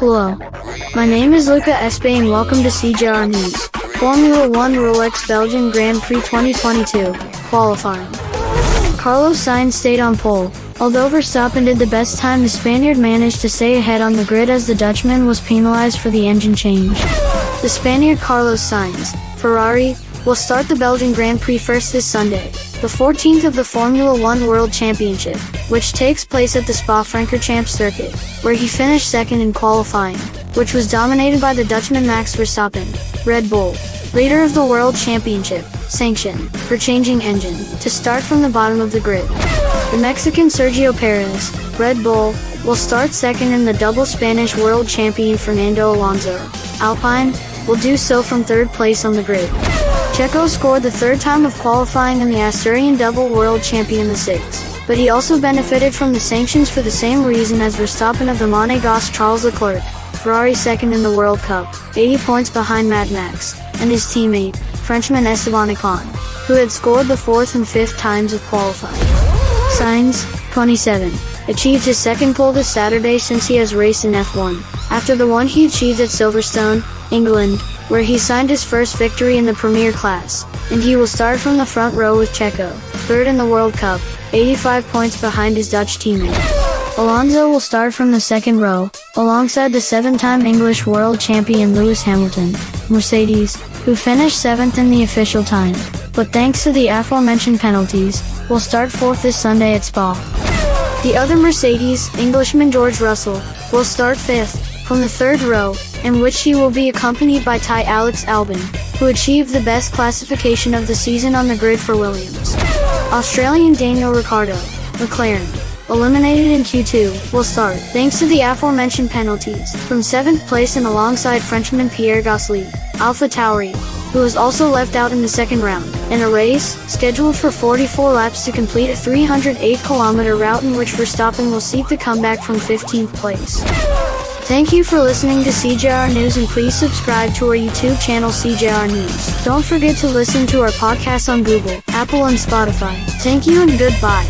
Hello. My name is Luca Espe and welcome to CJR News. Formula 1 Rolex Belgian Grand Prix 2022. Qualifying. Carlos Sainz stayed on pole. Although Verstappen did the best time, the Spaniard managed to stay ahead on the grid as the Dutchman was penalized for the engine change. The Spaniard Carlos Sainz, Ferrari, will start the Belgian Grand Prix first this Sunday, the 14th of the Formula One World Championship, which takes place at the Spa-Francorchamps circuit, where he finished second in qualifying, which was dominated by the Dutchman Max Verstappen, Red Bull, leader of the World Championship, sanction for changing engine to start from the bottom of the grid. The Mexican Sergio Perez, Red Bull, will start second in the double Spanish World Champion Fernando Alonso, Alpine, will do so from third place on the grid. Checo scored the third time of qualifying in the Asturian double world champion the six, but he also benefited from the sanctions for the same reason as Verstappen of the Monegasque Charles Leclerc, Ferrari second in the World Cup, 80 points behind Mad Max, and his teammate, Frenchman Esteban Ocon, who had scored the fourth and fifth times of qualifying. Sainz, 27, achieved his second pole this Saturday since he has raced in F1, after the one he achieved at Silverstone, England, where he signed his first victory in the Premier class, and he will start from the front row with Checo, third in the World Cup, 85 points behind his Dutch teammate. Alonso will start from the second row, alongside the seven-time English world champion Lewis Hamilton, Mercedes, who finished seventh in the official time, but thanks to the aforementioned penalties, will start fourth this Sunday at Spa. The other Mercedes, Englishman George Russell, will start fifth, from the third row, in which he will be accompanied by Thai Alex Albon, who achieved the best classification of the season on the grid for Williams. Australian Daniel Ricciardo, McLaren, eliminated in Q2, will start, thanks to the aforementioned penalties, from 7th place and alongside Frenchman Pierre Gasly, Alpha Tauri, who was also left out in the second round, in a race scheduled for 44 laps to complete a 308 kilometer route in which Verstappen will seek the comeback from 15th place. Thank you for listening to CJR News and please subscribe to our YouTube channel CJR News. Don't forget to listen to our podcast on Google, Apple and Spotify. Thank you and goodbye.